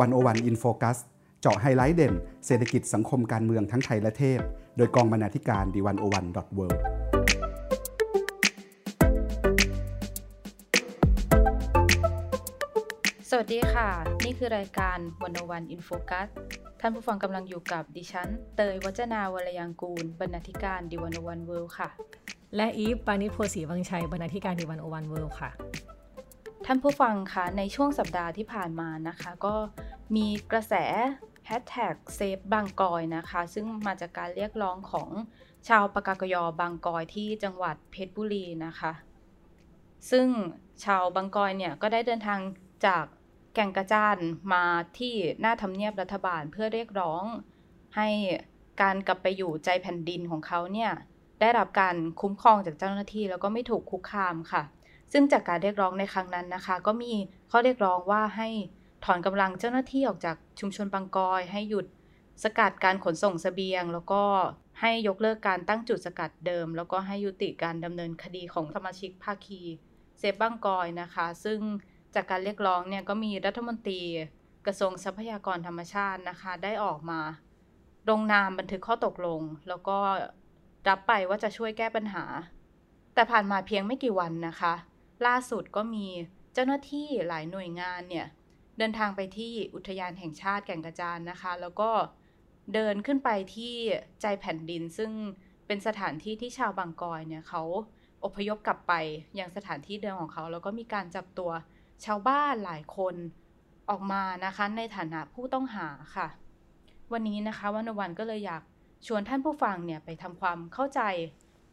101 In Focus เจาะไฮไลท์เด่น เศรษฐกิจสังคมการเมืองทั้งไทยและเทศโดยกองบรรณาธิการ The101.worldสวัสดีค่ะ นี่คือรายการ101 In Focus ท่านผู้ฟังกำลังอยู่กับดิฉัน เตยวัจนาวรยังกูล บรรณาธิการ The101.world ค่ะ และอีฟปานิโพสีวังชัย บรรณาธิการ The101.world ค่ะ ท่านผู้ฟังคะในช่วงสัปดาห์ที่ผ่านมานะคะ ก็ มีกระแสแฮชแท็กเซฟบางกอยนะคะ ซึ่งมาจากการเรียกร้องของชาวปากากยอบางกอยที่จังหวัดเพชรบุรีนะคะ ซึ่งชาวบางกอยเนี่ยก็ได้เดินทางจากแก่งกระจานมาที่หน้าทำเนียบรัฐบาลเพื่อเรียกร้อง ให้การกลับไปอยู่ใจแผ่นดินของเขาเนี่ยได้รับการคุ้มครองจากเจ้าหน้าที่แล้วก็ไม่ถูกคุกคามค่ะ ซึ่งจากการเรียกร้องในครั้งนั้นนะคะ ก็มีข้อเรียกร้องว่าให้ ถอนกำลังเจ้าหน้าที่ออกจากชุมชนบางกอย ให้หยุดสกัดการขนส่งสเสบียง แล้วก็ให้ยกเลิกการตั้งจุดสกัดเดิม แล้วก็ให้ยุติการดำเนินคดีของสมาชิกภาคีเซฟบางกอยนะคะ ซึ่งจากการเรียกร้องเนี่ยก็มีรัฐมนตรีกระทรวงทรัพยากรธรรมชาตินะคะ ได้ออกมาลงนามบันทึกข้อตกลง แล้วก็รับไปว่าจะช่วยแก้ปัญหา แต่ผ่านมาเพียงไม่กี่วันนะคะ ล่าสุดก็มีเจ้าหน้าที่หลายหน่วยงานเนี่ย เดินทางไปที่อุทยานแห่งชาติแก่งกระจานนะคะ แล้วก็เดินขึ้นไปที่ใจแผ่นดิน ซึ่งเป็นสถานที่ที่ชาวบางกอยเนี่ยเขาอพยพกลับไปยังสถานที่เดิมของเขา แล้วก็มีการจับตัวชาวบ้านหลายคนออกมานะคะในฐานะผู้ต้องหาค่ะ วันนี้นะคะวันวันก็เลยอยากชวนท่านผู้ฟังเนี่ยไปทำความเข้าใจ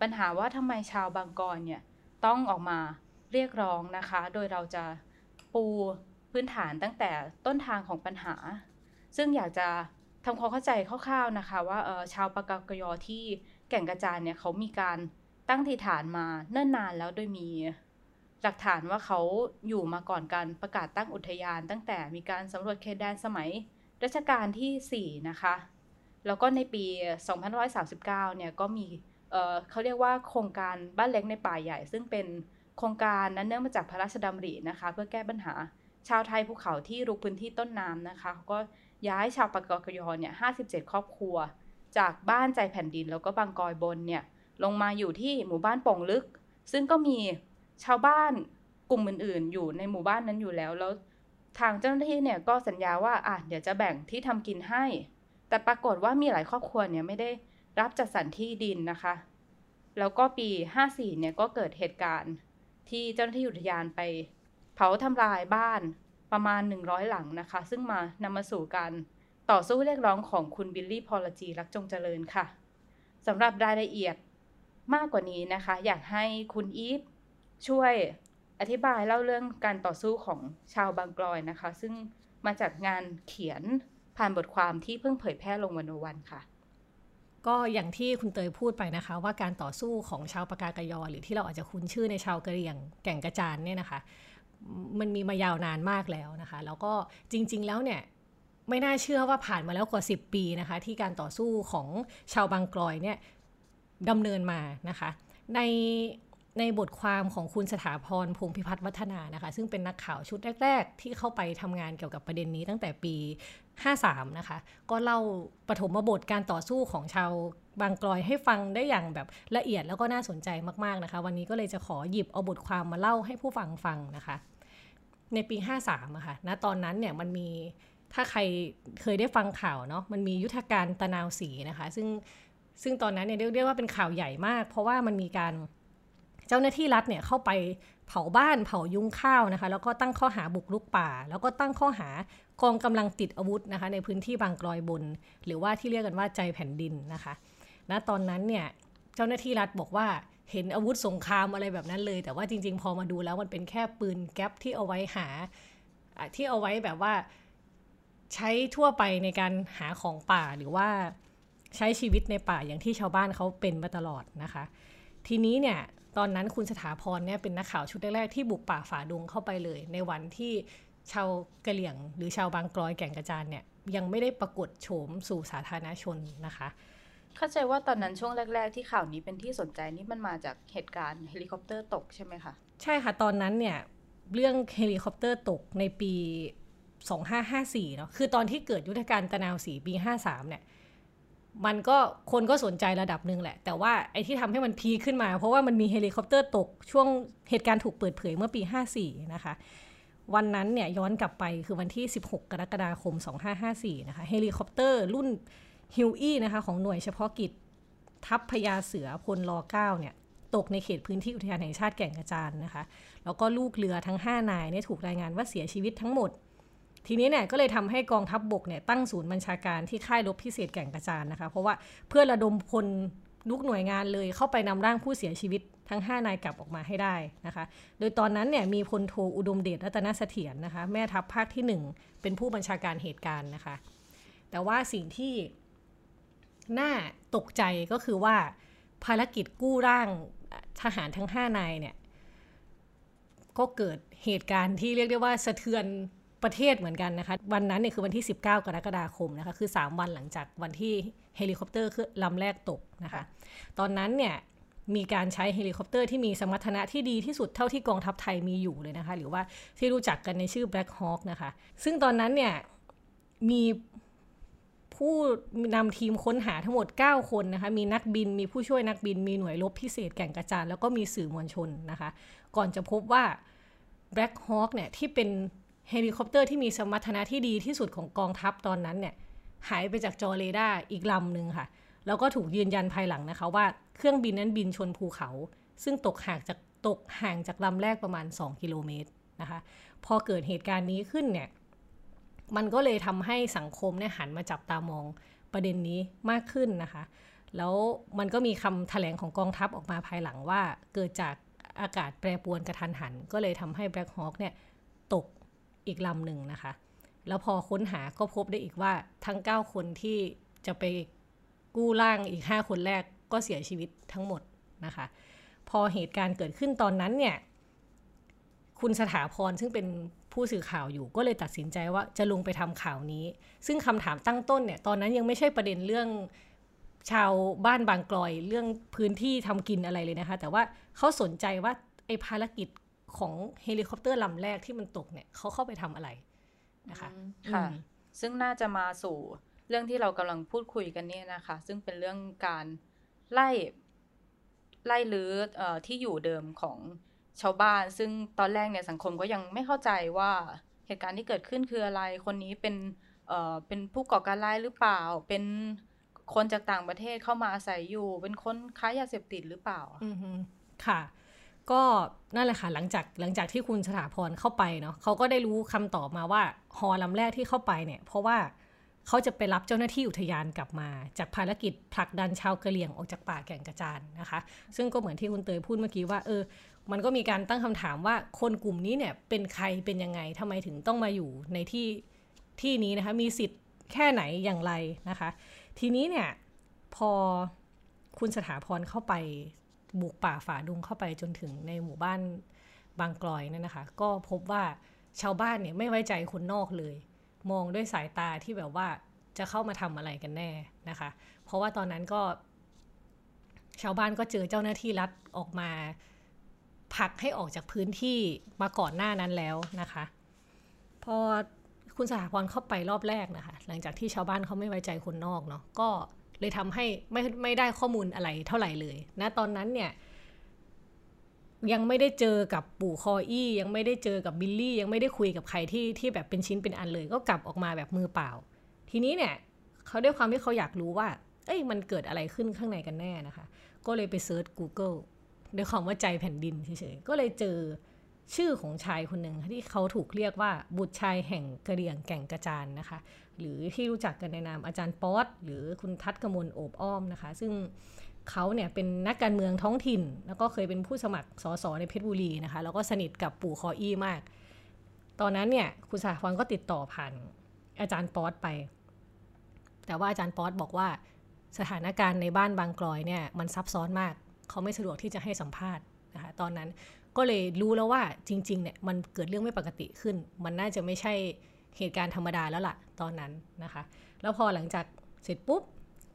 ปัญหาว่าทำไมชาวบางกอยเนี่ยต้องออกมาเรียกร้องนะคะ โดยเราจะปู พื้นฐานตั้งแต่ต้นทางของปัญหา ซึ่งอยากจะทำความเข้าใจคร่าวๆนะคะว่าชาวปากากยอที่แก่งกระจานเนี่ยเขามีการตั้งที่ฐานมาเนิ่นนานแล้วโดยมีหลักฐานว่าเขาอยู่มาก่อนการประกาศตั้งอุทยาน ตั้งแต่มีการสำรวจเขตแดนสมัยรัชกาลที่ 4 นะคะ แล้วก็ในปี 2539 เนี่ยก็มีเเขาเรียกว่าโครงการบ้านเล็กในป่าใหญ่ ซึ่งเป็นโครงการนั้นเนื่องมาจากพระราชดำรินะคะ เพื่อแก้ปัญหา ชาวไทยภูเขาที่รุกพื้นที่ต้นน้ำนะคะเขาก็ย้ายชาวปากกยอเนี่ย57ครอบครัว จากบ้านใจแผ่นดินแล้วก็บางกอยบนเนี่ยลงมาอยู่ที่หมู่บ้านป่งลึก ซึ่งก็มีชาวบ้านกลุ่มอื่นๆ อยู่ในหมู่บ้านนั้นอยู่แล้ว แล้วทางเจ้าหน้าที่เนี่ยก็สัญญาว่าอะเดี๋ยวจะแบ่งที่ทำกินให้ แต่ปรากฏว่ามีหลายครอบครัวเนี่ยไม่ได้รับจัดสรรที่ดินนะคะ แล้วก็ปี 54เนี่ยก็เกิดเหตุการณ์ที่เจ้าหน้าที่อุทยานไป เผาทำลายบ้านประมาณ 100 หลังนะคะ ซึ่งมานำมาสู่การต่อสู้เรียกร้องของคุณบิลลี่พอลจีรักจงเจริญค่ะสำหรับรายละเอียดมากกว่านี้นะคะ อยากให้คุณอีฟช่วยอธิบายเล่าเรื่องการต่อสู้ของชาวบางกลอยนะคะ ซึ่งมาจากงานเขียนผ่านบทความที่เพิ่งเผยแพร่ลงวันโนวันค่ะ ก็อย่างที่คุณเตยพูดไปนะคะ ว่าการต่อสู้ของชาวปากากยอ หรือที่เราอาจจะคุ้นชื่อในชาวกะเหรี่ยงแก่งกระจานเนี่ยนะคะ มันมีมายาวนานมากแล้วนะคะ แล้วก็จริง ๆ แล้วเนี่ยไม่น่าเชื่อว่าผ่านมาแล้วกว่า 10 ปีนะคะ ที่การต่อสู้ของชาวบางกลอยเนี่ยดำเนินมานะคะ ในในบทความของคุณสถาพรพงพิพัฒน์วัฒนานะคะ ซึ่งเป็นนักข่าวชุดแรก ๆ ที่เข้าไปทำงานเกี่ยวกับประเด็นนี้ตั้งแต่ปี 53 นะคะ ก็เล่าปฐมบทการต่อสู้ของชาวบางกลอยให้ฟังได้อย่างแบบละเอียดแล้วก็น่าสนใจมากๆนะคะ วันนี้ก็เลยจะขอหยิบเอาบทความมาเล่าให้ผู้ฟังฟังนะคะ ในปี 53อะคะ่ะณตอนนั้นเนี่ยมันมีถ้าใครเคยได้ฟังข่าวเนาะมันมียุทธการตะนาวสีนะคะ ซึ่งซึ่งตอนนั้นเนี่ยเรียกว่าเป็นข่าวใหญ่มาก เพราะว่ามันมีการเจ้าหน้าที่รัฐเนี่ยเข้าไป เผาบ้านเผายุ้งข้าวนะคะ แล้วก็ตั้งข้อหาบุกรุกป่า แล้วก็ตั้งข้อหากองกำลังติดอาวุธนะคะ ในพื้นที่บางกลอยบน หรือว่าที่เรียกกันว่าใจแผ่นดินนะคะณตอนนั้นเนี่ยเจ้าหน้าที่รัฐบอกว่าเห็นอาวุธสงครามอะไรแบบนั้นเลย แต่ว่าจริง ๆ พอมาดูแล้วมันเป็นแค่ปืนแก๊ปที่เอาไว้หาที่เอาไว้แบบว่าใช้ทั่วไปในการหาของป่าหรือว่าใช้ชีวิตในป่าอย่างที่ชาวบ้านเขาเป็นมาตลอดนะคะ ทีนี้เนี่ย ตอนนั้นคุณสถาพรเนี่ยเป็นนักข่าวชุดแรกๆที่บุกป่าฝ่าดงเข้าไปเลย ในวันที่ชาวกะเหลี่ยง หรือชาวบางกลอยแก่งกระจานเนี่ยยังไม่ได้ปรากฏโฉมสู่สาธารณชนนะคะ เข้าใจว่าตอนนั้นช่วงแรก ๆ ที่ข่าวนี้เป็นที่สนใจนี่มันมาจากเหตุการณ์เฮลิคอปเตอร์ตกใช่ไหมคะใช่ค่ะ ตอนนั้นเนี่ยเรื่องเฮลิคอปเตอร์ตกในปี 2554เนาะคือตอนที่เกิดยุทธการตะนาวสีปี 53เนี่ย มันก็คนก็สนใจระดับหนึ่งแหละ แต่ว่าไอ้ที่ทำให้มันพีคขึ้นมา เพราะว่ามันมีเฮลิคอปเตอร์ตกช่วงเหตุการณ์ถูกเปิดเผยเมื่อปี 54 นะคะ วันนั้นเนี่ยย้อนกลับไปคือวันที่ 16 กรกฎาคม 2554 นะคะ เฮลิคอปเตอร์รุ่นฮิวอี้นะคะของหน่วยเฉพาะกิจ ทัพพญาเสือพล.ร. 9เนี่ยตกในเขตพื้นที่อุทยานแห่งชาติแก่งกระจานนะคะ แล้วก็ลูกเรือทั้ง 5 นายเนี่ยถูกรายงานว่าเสียชีวิตทั้งหมด ทีนี้เนี่ยก็เลยทำให้กองทัพบกเนี่ยตั้งศูนย์บัญชาการที่ค่ายรบพิเศษแก่งกระจานนะคะ เพราะว่าเพื่อระดมพลทุกหน่วยงานเลยเข้าไปนำร่างผู้เสียชีวิตทั้ง 5 นายกลับออกมาให้ได้นะคะ โดยตอนนั้นเนี่ยมีพลโทอุดมเดชรัตนเสถียรนะคะ แม่ทัพภาคที่ 1 เป็นผู้บัญชาการเหตุการณ์นะคะ แต่ว่าสิ่งที่น่าตกใจก็คือว่าภารกิจกู้ร่างทหารทั้ง 5 นายเนี่ย ก็เกิดเหตุการณ์ที่เรียกได้ว่าสะเทือน ประเทศเหมือนกันนะคะ วันนั้นเนี่ยคือวันที่ 19 กรกฎาคมนะคะ คือ 3 วันหลังจากวันที่เฮลิคอปเตอร์ลำแรกตกนะคะ ตอนนั้นเนี่ยมีการใช้เฮลิคอปเตอร์ที่มีสมรรถนะที่ดีที่สุดเท่าที่กองทัพไทยมีอยู่เลยนะคะ หรือว่าที่รู้จักกันในชื่อ Black Hawk นะคะ ซึ่งตอนนั้นเนี่ยมีผู้นำทีมค้นหาทั้งหมด 9 คนนะคะ มีนักบิน มีผู้ช่วยนักบิน มีหน่วยรบพิเศษแก่งกระจานแล้วก็มีสื่อมวลชนนะคะ ก่อนจะพบว่า Black Hawk เนี่ยที่เป็น เฮลิคอปเตอร์ที่มีสมรรถนะที่ดีที่สุดของกองทัพตอนนั้นเนี่ยหายไปจากจอเรดาร์อีกลำหนึ่งค่ะ แล้วก็ถูกยืนยันภายหลังนะคะว่าเครื่องบินนั้นบินชนภูเขา ซึ่งตกห่างจากตกห่างจากลำแรกประมาณ 2 กิโลเมตรนะคะพอเกิดเหตุการณ์นี้ขึ้นเนี่ยมันก็เลยทำให้สังคมเนี่ยหันมาจับตามองประเด็นนี้มากขึ้นนะคะ แล้วมันก็มีคำแถลงของกองทัพออกมาภายหลังว่า เกิดจากอากาศแปรปรวนกระทันหัน ก็เลยทำให้ Black Hawk เนี่ย อีกลำหนึ่งนะคะ แล้วพอค้นหาก็พบได้อีกว่าทั้ง 9 คนที่จะไปกู้ร่างอีก 5 คนแรกก็เสียชีวิตทั้งหมดนะคะ พอเหตุการณ์เกิดขึ้นตอนนั้นเนี่ย คุณสถาพรซึ่งเป็นผู้สื่อข่าวอยู่ก็เลยตัดสินใจว่าจะลงไปทำข่าวนี้ ซึ่งคำถามตั้งต้นเนี่ยตอนนั้นยังไม่ใช่ประเด็นเรื่องชาวบ้านบางกลอยเรื่องพื้นที่ทำกินอะไรเลยนะคะ แต่ว่าเขาสนใจว่าไอ้ภารกิจ ของเฮลิคอปเตอร์ลำแรกที่มันตกเนี่ยเขาเข้าไปทำอะไรนะคะค่ะ ซึ่งน่าจะมาสู่เรื่องที่เรากำลังพูดคุยกันเนี่ยนะคะ ซึ่งเป็นเรื่องการไล่ไล่ลื้ออที่อยู่เดิมของชาวบ้าน ซึ่งตอนแรกเนี่ยสังคมก็ยังไม่เข้าใจว่าเหตุการณ์ที่เกิดขึ้นคืออะไร คนนี้เป็นเอ่อเป็นผู้ก่อการร้ายหรือเปล่า เป็นคนจากต่างประเทศเข้ามาอาศัยอยู่ เป็นคนค้ายาเสพติดหรือเปล่า อือค่ะ ก็นั่นแหละค่ะหลังจากหลังจากที่คุณสถาพรเข้าไปเนาะเขาก็ได้รู้คำตอบมาว่าฮอลำแรกที่เข้าไปเนี่ย เพราะว่าเขาจะไปรับเจ้าหน้าที่อุทยานกลับมา จากภารกิจผลักดันชาวกะเหรี่ยงออกจากป่าแก่งกระจานนะคะ ซึ่งก็เหมือนที่คุณเตยพูดเมื่อกี้ว่าเออ มันก็มีการตั้งคำถามว่าคนกลุ่มนี้เนี่ยเป็นใครเป็นยังไงทำไมถึงต้องมาอยู่ในที่ที่นี้นะคะ มีสิทธิ์แค่ไหนอย่างไรนะคะ ทีนี้เนี่ยพอคุณสถาพรเข้าไป บุกป่าฝ่าดงเข้าไปจนถึงในหมู่บ้านบางกลอยนั่นนะคะ ก็พบว่าชาวบ้านเนี่ยไม่ไว้ใจคนนอกเลย มองด้วยสายตาที่แบบว่าจะเข้ามาทำอะไรกันแน่นะคะ เพราะว่าตอนนั้นก็ ชาวบ้านก็เจอเจ้าหน้าที่รัฐออกมาผลักให้ออกจากพื้นที่มาก่อนหน้านั้นแล้วนะคะ พอคุณสถาพรเข้าไปรอบแรกนะคะ หลังจากที่ชาวบ้านเขาไม่ไว้ใจคนนอกเนาะก็ เลยทำให้ไม่ไม่ได้ข้อมูลอะไรเท่าไหร่เลยนะตอนนั้นเนี่ยยังไม่ได้เจอกับปู่คออี้ยังไม่ได้เจอกับบิลลี่ยังไม่ได้คุยกับใครที่ที่แบบเป็นชิ้นเป็นอันเลย ก็กลับออกมาแบบมือเปล่า ทีนี้เนี่ยเขาด้วยความที่เขาอยากรู้ว่า เอ้ยมันเกิดอะไรขึ้นข้างในกันแน่นะคะ ก็เลยไปเซิร์ช Google ด้วยความว่าใจแผ่นดินเฉยๆก็เลยเจอชื่อของชายคนหนึ่งที่เขาถูกเรียกว่าบุตรชายแห่งกะเหรี่ยงแก่งกระจานนะคะ หรือที่รู้จักกันในนามอาจารย์ป๊อตหรือคุณทัศกมลโอบอ้อมนะคะ ซึ่งเขาเนี่ยเป็นนักการเมืองท้องถิ่น แล้วก็เคยเป็นผู้สมัครสสในเพชรบุรีนะคะ แล้วก็สนิทกับปู่คออี้มาก ตอนนั้นเนี่ยคุณสาพรก็ติดต่อผ่านอาจารย์ป๊อตไป แต่ว่าอาจารย์ป๊อตบอกว่าสถานการณ์ในบ้านบางกลอยเนี่ยมันซับซ้อนมาก เขาไม่สะดวกที่จะให้สัมภาษณ์นะคะตอนนั้นก็เลยรู้แล้วว่าจริงๆเนี่ยมันเกิดเรื่องไม่ปกติขึ้น มันน่าจะไม่ใช่ เหตุการณ์ธรรมดาแล้วล่ะตอนนั้นนะคะ แล้วพอหลังจากเสร็จปุ๊บ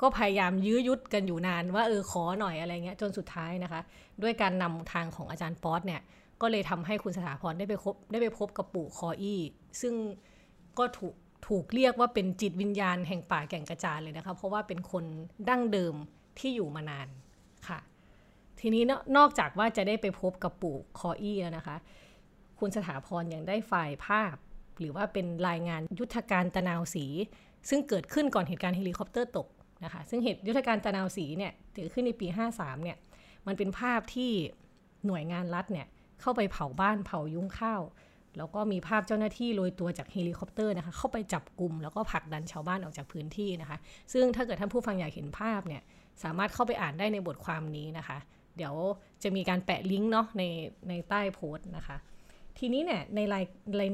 ก็พยายามยื้อยุดกันอยู่นานว่าเออขอหน่อยอะไรเงี้ยจนสุดท้ายนะคะ ด้วยการนำทางของอาจารย์ป๊อตเนี่ยก็เลยทำให้คุณสถาพรได้ไปพบได้ไปพบกับปู่คออี้ซึ่งก็ถูกถูกเรียกว่าเป็นจิตวิญญาณแห่งป่าแก่งกระจานเลยนะคะ เพราะว่าเป็นคนดั้งเดิมที่อยู่มานานค่ะ ทีนี้นอกจากว่าจะได้ไปพบกับปู่คออี้แล้วนะคะ คุณสถาพรยังได้ไฟล์ภาพ หรือว่าเป็นรายงานยุทธการตะนาวสี ซึ่งเกิดขึ้นก่อนเหตุการณ์เฮลิคอปเตอร์ตกนะคะซึ่งเหตุยุทธการตะนาวสีเนี่ยเกิดขึ้นในปี 53เนี่ยมันเป็นภาพที่หน่วยงานรัฐเนี่ยเข้าไปเผาบ้านเผายุ้งข้าว แล้วก็มีภาพเจ้าหน้าที่โรยตัวจากเฮลิคอปเตอร์นะคะเข้าไปจับกลุ่มแล้วก็ผลักดันชาวบ้านออกจากพื้นที่นะคะ ซึ่งถ้าเกิดท่านผู้ฟังอยากเห็นภาพเนี่ยสามารถเข้าไปอ่านได้ในบทความนี้นะคะ เดี๋ยวจะมีการแปะลิงก์เนาะในในใต้โพสต์นะคะ ทีนี้เนี่ยในราย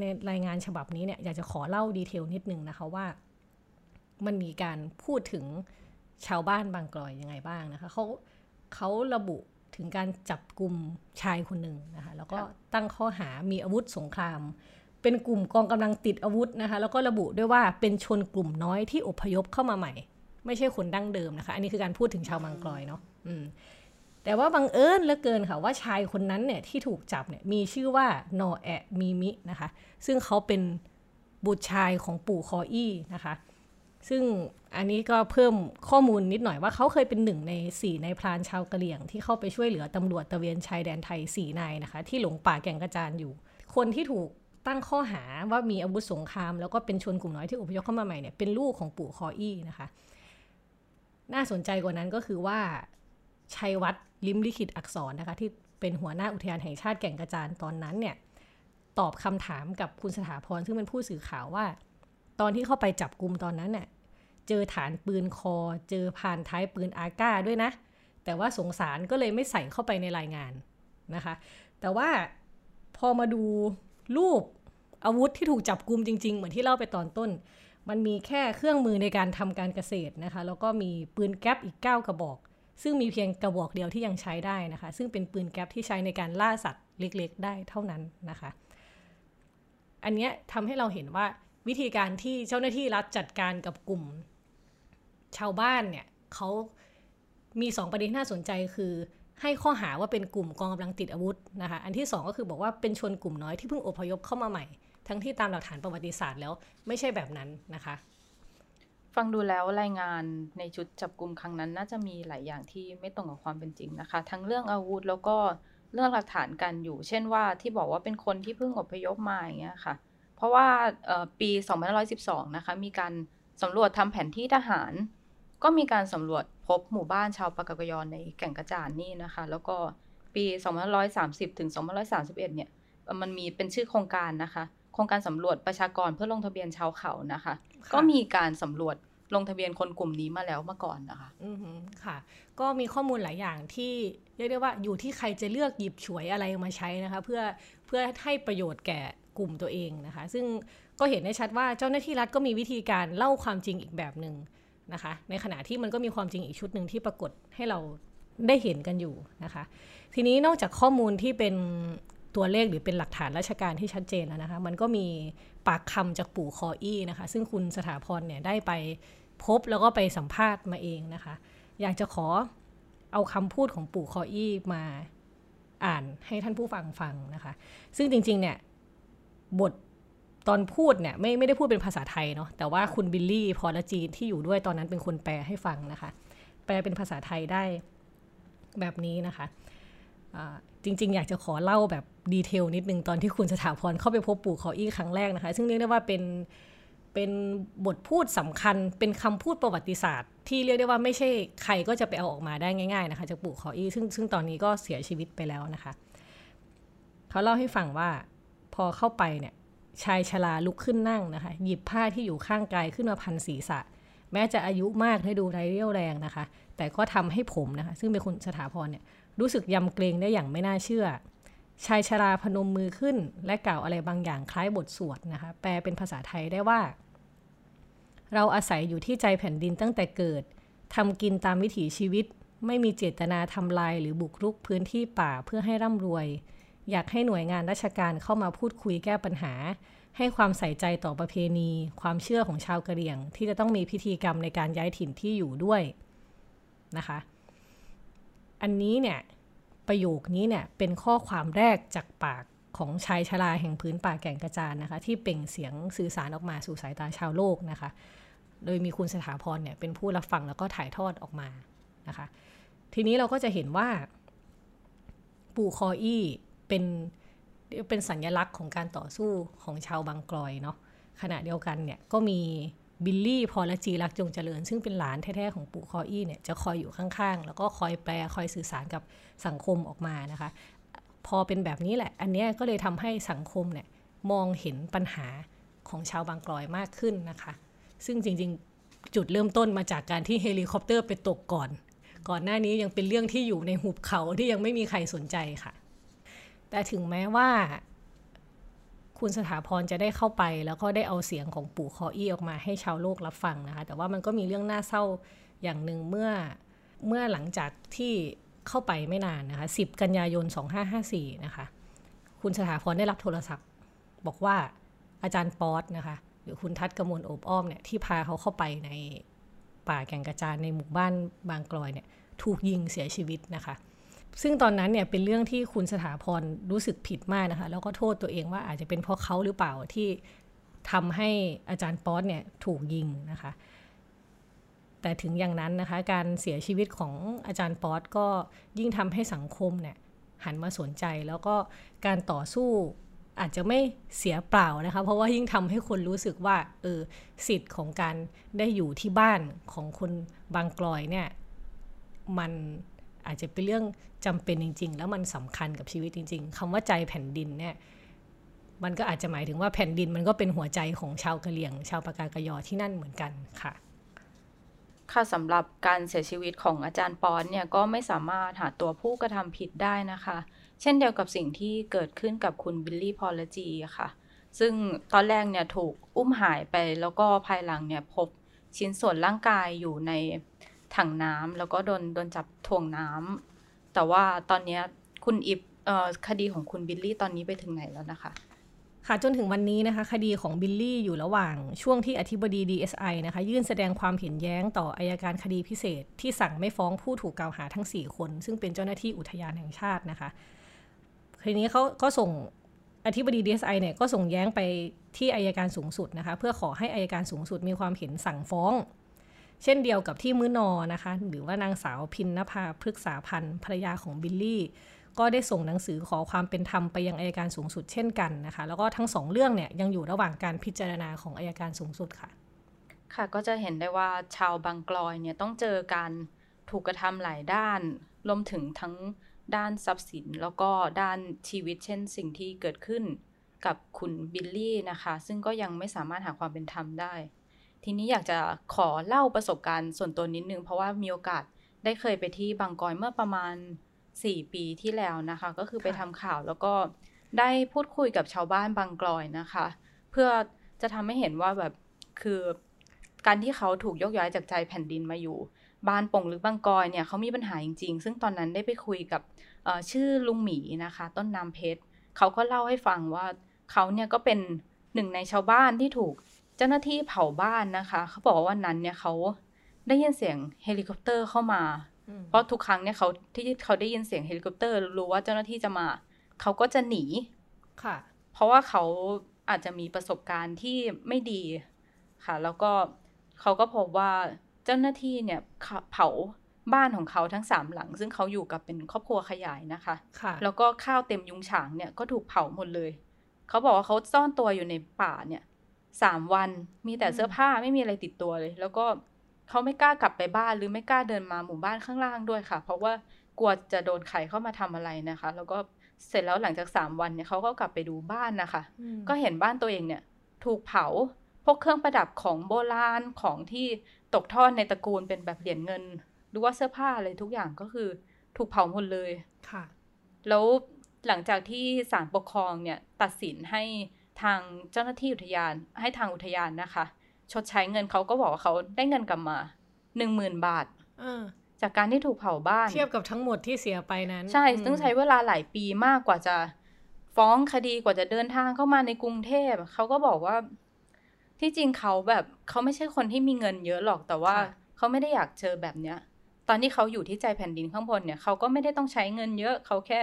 ในรายงานฉบับนี้เนี่ยอยากจะขอเล่าดีเทลนิดนึงนะคะว่า มันมีการพูดถึงชาวบ้านบางกลอยยังไงบ้างนะคะเขาเขาระบุถึงการจับกลุ่มชายคนหนึ่งนะคะแล้วก็ตั้งข้อหามีอาวุธสงคราม เป็นกลุ่มกองกำลังติดอาวุธนะคะแล้วก็ระบุด้วยว่าเป็นชนกลุ่มน้อยที่อพยพเข้ามาใหม่ ไม่ใช่คนดั้งเดิมนะคะ อันนี้คือการพูดถึงชาวบางกลอยเนาะ แต่ว่าบังเอิญเหลือเกินค่ะว่าชายคนนั้นเนี่ยที่ถูกจับเนี่ยมีชื่อว่านอแอะมีมินะคะ ซึ่งเขาเป็นบุตรชายของปู่คออี้นะคะ ซึ่งอันนี้ก็เพิ่มข้อมูลนิดหน่อยว่าเขาเคยเป็นหนึ่งในสี่ในพรานชาวกะเหรี่ยง ที่เข้าไปช่วยเหลือตำรวจตะเวนชายแดนไทยสี่นายนะคะ ที่หลงป่าแก่งกระจานอยู่ คนที่ถูกตั้งข้อหาว่ามีอาวุธสงคราม แล้วก็เป็นชนกลุ่มน้อยที่อพยพเข้ามาใหม่เนี่ยเป็นลูกของปู่คออี้นะคะ น่าสนใจกว่านั้นก็คือว่าชัยวัฒน ลิมลิขิตอักษรนะคะ ที่เป็นหัวหน้าอุทยานแห่งชาติแก่งกระจานตอนนั้นเนี่ย ตอบคำถามกับคุณสถาพรซึ่งเป็นผู้สื่อข่าวว่า ตอนที่เข้าไปจับกลุ่มตอนนั้นเนี่ยเจอฐานปืนคอ เจอผ่านท้ายปืนอาก้าด้วยนะ แต่ว่าสงสารก็เลยไม่ใส่เข้าไปในรายงานนะคะ แต่ว่าพอมาดูรูปอาวุธที่ถูกจับกลุ่มจริง ๆ เหมือนที่เล่าไปตอนต้น มันมีแค่เครื่องมือในการทำการเกษตรนะคะ แล้วก็มีปืนแก๊ปอีก 9 กระบอก ซึ่งมีเพียงกระบอกเดียวที่ยังใช้ได้นะคะ ซึ่งเป็นปืนแก๊ปที่ใช้ในการล่าสัตว์เล็กๆ ได้เท่านั้นนะคะ อันนี้ทำให้เราเห็นว่าวิธีการที่เจ้าหน้าที่รัฐจัดการกับกลุ่ม ชาวบ้านเนี่ยเขามีสองประเด็นน่าสนใจคือให้ข้อหาว่าเป็นกลุ่มกองกำลังติดอาวุธนะคะ อันที่สองก็คือบอกว่าเป็นชนกลุ่มน้อยที่เพิ่งอพยพเข้ามาใหม่ ทั้งที่ตามหลักฐานประวัติศาสตร์แล้วไม่ใช่แบบนั้นนะคะ ฟังดูแล้วรายงานในชุดจับกลุ่มครั้งนั้น น่าจะมีหลายอย่างที่ไม่ตรงกับความเป็นจริงนะคะ ทั้งเรื่องอาวุธแล้วก็เรื่องหลักฐานกันอยู่ เช่นว่าที่บอกว่าเป็นคนที่เพิ่งอพยพมาอย่างเงี้ยค่ะ เพราะว่าปี2512นะคะมีการสำรวจทำแผนที่ทหาร ก็มีการสำรวจพบหมู่บ้านชาวปากากยอนในแก่งกระจานนี่นะคะ แล้วก็ปี2530ถึง2531เนี่ยมันมีเป็นชื่อโครงการนะคะ โครงการสำรวจประชากรเพื่อลงทะเบียนชาวเขานะคะ ก็มีการสำรวจ ลงทะเบียนคนกลุ่มนี้มาแล้วเมื่อก่อนนะคะอือค่ะ ก็มีข้อมูลหลายอย่างที่เรียกได้ว่าอยู่ที่ใครจะเลือกหยิบฉวยอะไรมาใช้นะคะ เพื่อเพื่อให้ประโยชน์แก่กลุ่มตัวเองนะคะ ซึ่งก็เห็นได้ชัดว่าเจ้าหน้าที่รัฐก็มีวิธีการเล่าความจริงอีกแบบหนึ่งนะคะ ในขณะที่มันก็มีความจริงอีกชุดหนึ่งที่ปรากฏให้เราได้เห็นกันอยู่นะคะ ทีนี้นอกจากข้อมูลที่เป็น ตัวเลขหรือเป็นหลักฐานราชการที่ชัดเจนแล้วนะคะ มันก็มีปากคำจากปู่คออี้นะคะ ซึ่งคุณสถาพรเนี่ยได้ไปพบแล้วก็ไปสัมภาษณ์มาเองนะคะ อยากจะขอเอาคำพูดของปู่คออี้มาอ่านให้ท่านผู้ฟังฟังนะคะ ซึ่งจริงๆเนี่ยบทตอนพูดเนี่ยไม่ไม่ได้พูดเป็นภาษาไทยเนาะแต่ว่าคุณบิลลี่พอละจีนที่อยู่ด้วยตอนนั้นเป็นคนแปลให้ฟังนะคะ แปลเป็นภาษาไทยได้แบบนี้นะคะ จริง ๆ อยากจะขอเล่าแบบดีเทลนิดนึงตอนที่คุณสถาพรเข้าไปพบปู่ขออี้ครั้งแรกนะคะ ซึ่งเรียกได้ว่าเป็นเป็นบทพูดสำคัญเป็นคำพูดประวัติศาสตร์ ที่เรียกได้ว่าไม่ใช่ใครก็จะไปเอาออกมาได้ง่าย ๆ นะคะจากปู่ขออี้ซึ่งซึ่งตอนนี้ก็เสียชีวิตไปแล้วนะคะ เขาเล่าให้ฟังว่าพอเข้าไปเนี่ยชายชราลุกขึ้นนั่งนะคะ หยิบผ้าที่อยู่ข้างกายขึ้นมาพันศีรษะ แม้จะอายุมากให้ดูไรเรี่ยวแรงนะคะ แต่ก็ทำให้ผมนะคะ ซึ่งเป็นคุณสถาพรเนี่ย รู้สึกยำเกรงได้อย่างไม่น่าเชื่อ ชายชราพนมมือขึ้น และกล่าวอะไรบางอย่างคล้ายบทสวดนะคะ แปลเป็นภาษาไทยได้ว่า เราอาศัยอยู่ที่ใจแผ่นดินตั้งแต่เกิดทำกินตามวิถีชีวิต ไม่มีเจตนาทำลายหรือบุกรุกพื้นที่ป่าเพื่อให้ร่ำรวย อยากให้หน่วยงานราชการเข้ามาพูดคุยแก้ปัญหา ให้ความใส่ใจต่อประเพณี ความเชื่อของชาวกะเหรี่ยง ที่จะต้องมีพิธีกรรมในการย้ายถิ่นที่อยู่ด้วยนะคะ อันนี้เนี่ยประโยคนี้เนี่ยเป็นข้อความแรกจากปากของชายชราแห่งพื้นป่าแก่งกระจานนะคะ ที่เปล่งเสียงสื่อสารออกมาสู่สายตาชาวโลกนะคะ โดยมีคุณสถาพรเนี่ยเป็นผู้รับฟังแล้วก็ถ่ายทอดออกมานะคะ ทีนี้เราก็จะเห็นว่าปู่คออี้เป็นเป็นสัญญลักษณ์ของการต่อสู้ของชาวบางกลอยเนาะขณะเดียวกันเนี่ยก็มี บิลลี่พอละจีรักจงเจริญ ซึ่งเป็นหลานแท้ๆของปู่คออี้เนี่ยจะคอยอยู่ข้างๆ แล้วก็คอยแปลคอยสื่อสารกับสังคมออกมานะคะ พอเป็นแบบนี้แหละ อันนี้ก็เลยทำให้สังคมเนี่ยมองเห็นปัญหาของชาวบางกลอยมากขึ้นนะคะ ซึ่งจริงๆจุดเริ่มต้นมาจากการที่เฮลิคอปเตอร์ไปตกก่อน ก่อนหน้านี้ยังเป็นเรื่องที่อยู่ในหุบเขาที่ยังไม่มีใครสนใจค่ะ แต่ถึงแม้ว่า คุณสถาพรจะได้เข้าไป แล้วก็ได้เอาเสียงของปู่คออี้ออกมาให้ชาวโลกรับฟังนะคะ แต่ว่ามันก็มีเรื่องน่าเศร้าอย่างหนึ่งเมื่อเมื่อหลังจากที่เข้าไปไม่นานนะคะ 10 กันยายน 2554 นะคะ คุณสถาพรได้รับโทรศัพท์ บอกว่าอาจารย์ป๊อตนะคะ หรือคุณทัศกมลโอบอ้อมเนี่ยที่พาเขาเข้าไปในป่าแก่งกระจานในหมู่บ้านบางกลอยเนี่ยถูกยิงเสียชีวิตนะคะ ซึ่งตอนนั้นเนี่ยเป็นเรื่องที่คุณสถาพรรู้สึกผิดมากนะคะ แล้วก็โทษตัวเองว่าอาจจะเป็นเพราะเขาหรือเปล่าที่ทำให้อาจารย์ป๊อตเนี่ยถูกยิงนะคะ แต่ถึงอย่างนั้นนะคะ การเสียชีวิตของอาจารย์ป๊อตก็ยิ่งทำให้สังคมเนี่ยหันมาสนใจแล้วก็การต่อสู้อาจจะไม่เสียเปล่านะคะ เพราะว่ายิ่งทำให้คนรู้สึกว่าเออสิทธิ์ของการได้อยู่ที่บ้านของคนบางกลอยเนี่ยมัน อาจจะเป็นเรื่องจำเป็นจริง ๆ แล้วมันสำคัญกับชีวิตจริง ๆคำว่าใจแผ่นดินเนี่ยมันก็อาจจะหมายถึงว่าแผ่นดินมันก็เป็นหัวใจของชาวกะเหรี่ยง ชาวปากากยอที่นั่นเหมือนกันค่ะ ค่ะสำหรับการเสียชีวิตของอาจารย์ปอนเนี่ยก็ไม่สามารถหาตัวผู้กระทำผิดได้นะคะ เช่นเดียวกับสิ่งที่เกิดขึ้นกับคุณบิลลี่พอลจีค่ะ ซึ่งตอนแรกเนี่ยถูกอุ้มหายไปแล้วก็ภายหลังเนี่ยพบชิ้นส่วนร่างกายอยู่ใน ถังน้ำแล้วก็โดนโดนจับถ่วงน้ำแต่ว่าตอนนี้คุณอิบคดีของคุณบิลลี่ตอนนี้ไปถึงไหนแล้วนะคะค่ะจนถึงวันนี้นะคะ คดีของบิลลี่อยู่ระหว่างช่วงที่อธิบดี DSI นะคะ ยื่นแสดงความเห็นแย้งต่ออัยการคดีพิเศษ ที่สั่งไม่ฟ้องผู้ถูกกล่าวหาทั้ง 4 คน ซึ่งเป็นเจ้าหน้าที่อุทยานแห่งชาตินะคะทีนี้เขาก็ส่งอธิบดี DSI เนี่ยก็ส่งแย้งไปที่อัยการสูงสุดนะคะ เพื่อขอให้อัยการสูงสุดมีความเห็นสั่งฟ้อง เช่นเดียวกับที่มื้อนอนะคะ หรือว่านางสาวพิณนภาพฤกษาพรรณภรรยาของบิลลี่ ก็ได้ส่งหนังสือขอความเป็นธรรมไปยังอายการสูงสุดเช่นกันนะคะ แล้วก็ทั้งสองเรื่องเนี่ยยังอยู่ระหว่างการพิจารณาของอายการสูงสุดค่ะ ค่ะก็จะเห็นได้ว่าชาวบางกลอยเนี่ยต้องเจอการถูกกระทำหลายด้านรวมถึงทั้งด้านทรัพย์สินแล้วก็ด้านชีวิตเช่นสิ่งที่เกิดขึ้นกับคุณบิลลี่นะคะ ซึ่งก็ยังไม่สามารถหาความเป็นธรรมได้ ทีนี้อยากจะขอเล่าประสบการณ์ส่วนตัวนิดนึง เพราะว่ามีโอกาสได้เคยไปที่บางกอยเมื่อประมาณ 4 ปีที่แล้วนะคะ ก็คือไปทำข่าวแล้วก็ได้พูดคุยกับชาวบ้านบางกลอยนะคะ เพื่อจะทำให้เห็นว่าแบบคือการที่เขาถูกยกย้ายจากใจแผ่นดินมาอยู่บ้านป่งหรือบางกอยเนี่ยเขามีปัญหาจริงๆ ซึ่งตอนนั้นได้ไปคุยกับชื่อลุงหมีนะคะ ต้นน้ำเพชรเขาก็เล่าให้ฟังว่าเขาเนี่ยก็เป็นหนึ่งในชาวบ้านที่ถูก เจ้าหน้าที่เผาบ้านนะคะ เขาบอกว่าวันนั้นเนี่ยเขาได้ยินเสียงเฮลิคอปเตอร์เข้ามา เพราะทุกครั้งเนี่ยเขาที่เขาได้ยินเสียงเฮลิคอปเตอร์รู้ว่าเจ้าหน้าที่จะมา เขาก็จะหนีค่ะ เพราะว่าเขาอาจจะมีประสบการณ์ที่ไม่ดีค่ะ แล้วก็เขาก็พบว่าเจ้าหน้าที่เนี่ยเผาบ้านของเขาทั้งสามหลัง ซึ่งเขาอยู่กับเป็นครอบครัวขยายนะคะค่ะแล้วก็ข้าวเต็มยุ้งฉางเนี่ยก็ถูกเผาหมดเลย เขาบอกว่าเขาซ่อนตัวอยู่ในป่าเนี่ย สามวันมีแต่เสื้อผ้าไม่มีอะไรติดตัวเลย แล้วก็เขาไม่กล้ากลับไปบ้านหรือไม่กล้าเดินมาหมู่บ้านข้างล่างด้วยค่ะ เพราะว่ากลัวจะโดนใครเข้ามาทำอะไรนะคะ แล้วก็เสร็จแล้วหลังจากสามวันเนี่ยเขาก็กลับไปดูบ้านนะคะ ก็เห็นบ้านตัวเองเนี่ย ถูกเผาพวกเครื่องประดับของโบราณของที่ตกทอดในตระกูลเป็นแบบเหรียญเงิน หรือว่าเสื้อผ้าอะไรทุกอย่างก็คือถูกเผาหมดเลยค่ะ แล้วหลังจากที่ศาลปกครองเนี่ยตัดสินให้ ทางเจ้าหน้าที่อุทยาน ให้ทางอุทยานนะคะ ชดใช้เงินเขาก็บอกว่าเขาได้เงินกลับมาหนึ่งหมื่นบาทจากการที่ถูกเผาบ้าน เทียบกับทั้งหมดที่เสียไปนั้น ใช่ต้องใช้เวลาหลายปีมากกว่าจะฟ้องคดีกว่าจะเดินทางเข้ามาในกรุงเทพเขาก็บอกว่าที่จริงเขาแบบเขาไม่ใช่คนที่มีเงินเยอะหรอกแต่ว่าเขาไม่ได้อยากเจอแบบเนี้ย ตอนที่เขาอยู่ที่ใจแผ่นดินข้างบนเนี่ยเขาก็ไม่ได้ต้องใช้เงินเยอะเขาแค่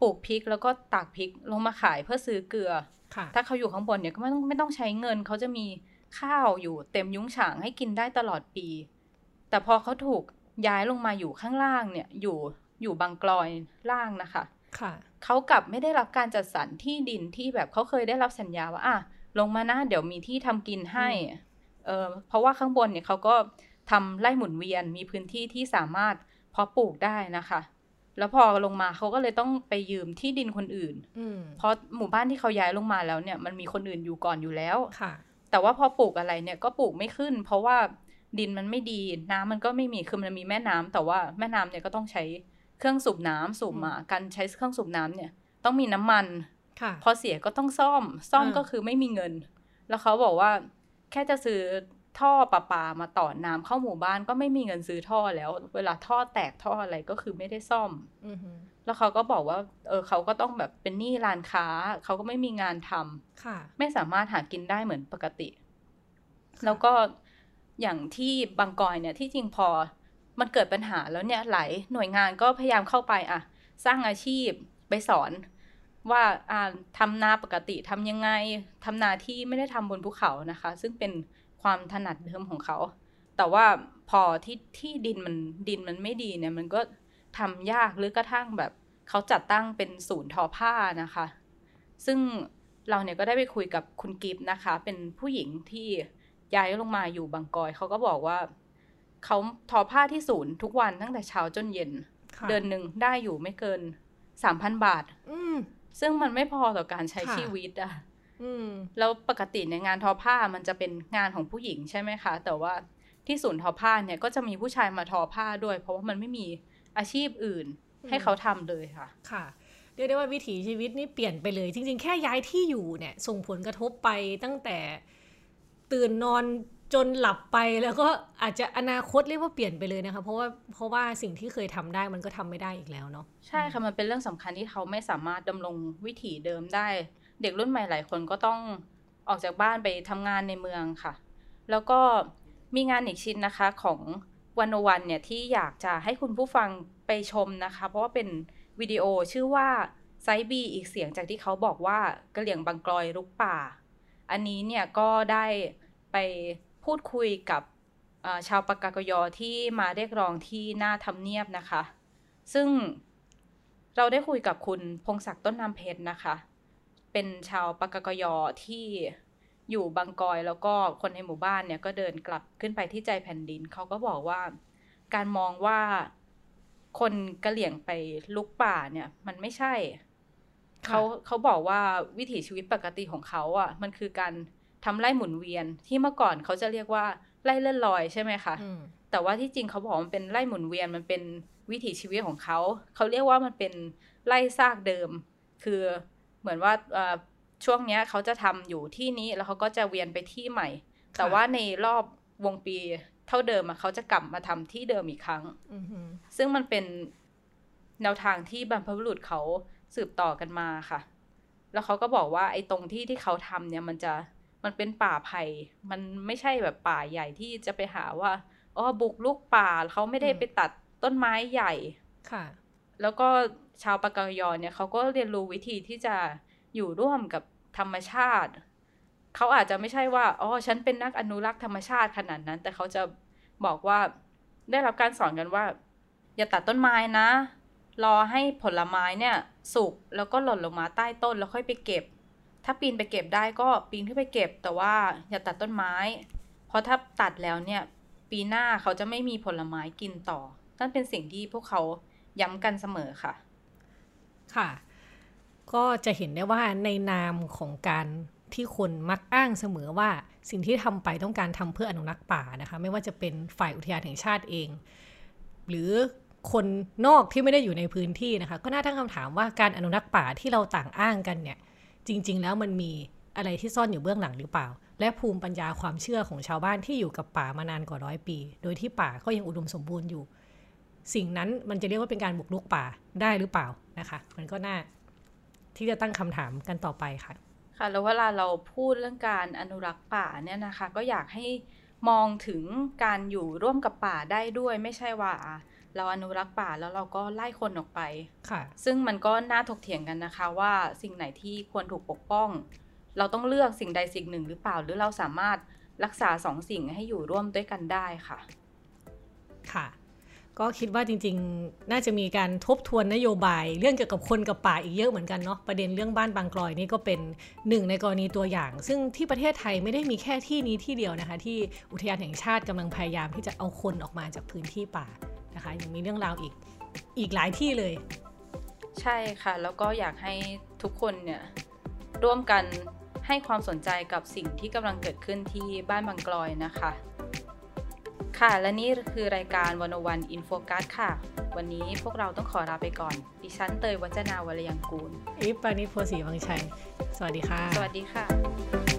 ปลูกพริกแล้วก็ตากพริกลงมาขายเพื่อซื้อเกลือค่ะ ถ้าเขาอยู่ข้างบนเนี่ยก็ไม่ต้องไม่ต้องใช้เงิน เขาจะมีข้าวอยู่เต็มยุ้งฉางให้กินได้ตลอดปี แต่พอเขาถูกย้ายลงมาอยู่ข้างล่างเนี่ยอยู่อยู่บางกลอยล่างนะคะ ค่ะ เขากลับไม่ได้รับการจัดสรรที่ดินที่แบบเขาเคยได้รับสัญญาว่าอะลงมานะเดี๋ยวมีที่ทำกินให้เออเพราะว่าข้างบนเนี่ยเขาก็ทำไร่หมุนเวียนมีพื้นที่ที่สามารถเพาะปลูกได้นะคะ แล้วพอลงมาเขาก็เลยต้องไปยืมที่ดินคนอื่นอืมเพราะหมู่บ้านที่เขาย้ายลงมาแล้วเนี่ยมันมีคนอื่นอยู่ก่อนอยู่แล้วค่ะ แต่ว่าพอปลูกอะไรเนี่ยก็ปลูกไม่ขึ้น เพราะว่าดินมันไม่ดีน้ำมันก็ไม่มีคือมันมีแม่น้ำแต่ว่าแม่น้ำเนี่ยก็ต้องใช้เครื่องสูบน้ำสูบมาการใช้เครื่องสูบน้ำเนี่ย ต้องมีน้ำมันค่ะพอเสียก็ต้องซ่อม ซ่อมอ่าก็คือไม่มีเงิน แล้วเขาบอกว่าแค่จะซื้อ ท่อประปามาต่อน้ำเข้าหมู่บ้านก็ไม่มีเงินซื้อท่อแล้ว เวลาท่อแตกท่ออะไรก็คือไม่ได้ซ่อมอือหือแล้วเขาก็บอกว่า เออเขาก็ต้องแบบเป็นหนี้ร้านค้า เขาก็ไม่มีงานทำค่ะ ไม่สามารถหากินได้เหมือนปกติ แล้วก็อย่างที่บางกอยเนี่ยที่จริงพอมันเกิดปัญหาแล้วเนี่ยหลายหน่วยงานก็พยายามเข้าไปอะ สร้างอาชีพไปสอนว่าอ่าทำนาปกติทำยังไงทำนาที่ไม่ได้ทำบนภูเขานะคะ ซึ่งเป็น ความถนัดเดิมของเขา แต่ว่าพอที่ที่ดินมันดินมันไม่ดีเนี่ย มันก็ทำยากหรือกระทั่งแบบเขาจัดตั้งเป็นศูนย์ทอผ้านะคะ ซึ่งเราเนี่ยก็ได้ไปคุยกับคุณกิฟต์นะคะ เป็นผู้หญิงที่ย้ายลงมาอยู่บางกอย เขาก็บอกว่าเขาทอผ้าที่ศูนย์ทุกวันตั้งแต่เช้าจนเย็นค่ะเดือนหนึ่งได้อยู่ไม่เกินสามพันบาท อืมซึ่งมันไม่พอต่อการใช้ค่ะชีวิตอะอืม แล้วปกติในยงานทอผ้ามันจะเป็นงานของผู้หญิงใช่ไหมคะ แต่ว่าที่ศูนย์ทอผ้าเนี่ยก็จะมีผู้ชายมาทอผ้าด้วย เพราะว่ามันไม่มีอาชีพอื่นอืมให้เขาทำเลยค่ะ ค่ะเรียกได้ว่าวิถีชีวิตนี่เปลี่ยนไปเลย จริง ๆ แค่ย้ายที่อยู่เนี่ยส่งผลกระทบไปตั้งแต่ตื่นนอนจนหลับไปแล้วก็อาจจะอนาคตเรียกว่าเปลี่ยนไปเลยนะคะ เพราะว่าเพราะว่าสิ่งที่เคยทำได้มันก็ทำไม่ได้อีกแล้วเนาะใช่ค่ะมันเป็นเรื่องสำคัญที่เขาไม่สามารถดำรงวิถีเดิมได้ เด็กรุ่นใหม่หลายคนก็ต้องออกจากบ้านไปทำงานในเมืองค่ะ แล้วก็มีงานอีกชิ้นนะคะของวันวันเนี่ยที่อยากจะให้คุณผู้ฟังไปชมนะคะ เพราะว่าเป็นวิดีโอชื่อว่าไซบีอีกเสียงจากที่เขาบอกว่ากระเหลี่ยงบางกลอยลุกป่า อันนี้เนี่ยก็ได้ไปพูดคุยกับชาวปากากยอที่มาเรียกร้องที่หน้าทำเนียบนะคะ ซึ่งเราได้คุยกับคุณพงศักดิ์ต้นน้ำเพชรนะคะ เป็นชาวปากากยอที่อยู่บางกอยแล้วก็คนในหมู่บ้านเนี่ยก็เดินกลับขึ้นไปที่ใจแผ่นดิน เขาก็บอกว่า การมองว่าคนกะเหลี่ยงไปลุกป่าเนี่ย มันไม่ใช่ค่ะเขาเขาบอกว่าวิถีชีวิตปกติของเขาอะ มันคือการทำไร่หมุนเวียนที่เมื่อก่อนเขาจะเรียกว่าไร่เลื่อนลอยใช่ไหมคะอืมแต่ว่าที่จริงเขาบอกว่ามันเป็นไร่หมุนเวียนมันเป็นวิถีชีวิตของเขา เขาเรียกว่ามันเป็นไร่ซากเดิม คือ เหมือนว่าเอ่อช่วงเนี้ยเขาจะทำอยู่ที่นี้แล้วเขาก็จะเวียนไปที่ใหม่ แต่ว่าในรอบวงปีเท่าเดิมอะเขาจะกลับมาทำที่เดิมอีกครั้งอือหือซึ่งมันเป็นแนวทางที่บรรพบุรุษเขาสืบต่อกันมาค่ะ แล้วเขาก็บอกว่าไอ้ตรงที่ที่เขาทำเนี่ยมันจะมันเป็นป่าไผ่มันไม่ใช่แบบป่าใหญ่ที่จะไปหาว่าอ๋อบุกลุกป่าเขาไม่ได้ไปตัดต้นไม้ใหญ่ค่ะ แล้วก็ชาวปากายอเนี่ยเขาก็เรียนรู้วิธีที่จะอยู่ร่วมกับธรรมชาติ เขาอาจจะไม่ใช่ว่าอ๋อฉันเป็นนักอนุรักษ์ธรรมชาติขนาดนั้น แต่เขาจะบอกว่าได้รับการสอนกันว่า อย่าตัดต้นไม้นะ รอให้ผลไม้เนี่ยสุกแล้วก็หล่นลงมาใต้ต้นแล้วค่อยไปเก็บ ถ้าปีนไปเก็บได้ก็ปีนขึ้นไปเก็บ แต่ว่าอย่าตัดต้นไม้ เพราะถ้าตัดแล้วเนี่ย ปีหน้าเขาจะไม่มีผลไม้กินต่อนั่นเป็นสิ่งที่พวกเขา ย้ำกันเสมอค่ะ ค่ะ ก็จะเห็นได้ว่าในนามของการที่คนมักอ้างเสมอว่าสิ่งที่ทำไปต้องการทำเพื่ออนุรักษ์ป่านะคะ ไม่ว่าจะเป็นฝ่ายอุทยานแห่งชาติเอง หรือคนนอกที่ไม่ได้อยู่ในพื้นที่นะคะ ก็น่าตั้งคำถามว่าการอนุรักษ์ป่าที่เราต่างอ้างกันเนี่ย จริง ๆ แล้วมันมีอะไรที่ซ่อนอยู่เบื้องหลังหรือเปล่า และภูมิปัญญาความเชื่อของชาวบ้านที่อยู่กับป่ามานานกว่าร้อยปี โดยที่ป่าก็ยังอุดมสมบูรณ์อยู่ สิ่งนั้นมันจะเรียกว่าเป็นการบุกรุกป่าได้หรือเปล่านะคะ มันก็น่าที่จะตั้งคำถามกันต่อไปค่ะ ค่ะ แล้วเวลาเราพูดเรื่องการอนุรักษ์ป่าเนี่ยนะคะ ก็อยากให้มองถึงการอยู่ร่วมกับป่าได้ด้วยไม่ใช่ว่าอะเราอนุรักษ์ป่าแล้วเราก็ไล่คนออกไปค่ะ ซึ่งมันก็น่าถกเถียงกันนะคะว่าสิ่งไหนที่ควรถูกปกป้อง เราต้องเลือกสิ่งใดสิ่งหนึ่งหรือเปล่า หรือเราสามารถรักษาสองสิ่งให้อยู่ร่วมด้วยกันได้ค่ะ ค่ะ ก็คิดว่าจริง ๆ น่าจะมีการทบทวนนโยบาย เรื่องเกี่ยวกับคนกับป่าอีกเยอะเหมือนกันเนาะประเด็นเรื่องบ้านบางกลอยนี่ก็เป็นหนึ่งในกรณีตัวอย่าง ซึ่งที่ประเทศไทยไม่ได้มีแค่ที่นี้ที่เดียวนะคะ ที่อุทยานแห่งชาติกำลังพยายามที่จะเอาคนออกมาจากพื้นที่ป่านะคะยังมีเรื่องราวอีกอีกหลายที่เลย ใช่ค่ะ แล้วก็อยากให้ทุกคนเนี่ยร่วมกันให้ความสนใจกับสิ่งที่กำลังเกิดขึ้นที่บ้านบางกลอยนะคะ ค่ะ และนี่คือรายการวันวันอินโฟกัสค่ะ วันนี้พวกเราต้องขอลาไปก่อน ดิฉันเตยวัจนาวรยังกูลอีฟปานิชโพสีวังชัย สวัสดีค่ะ สวัสดีค่ะ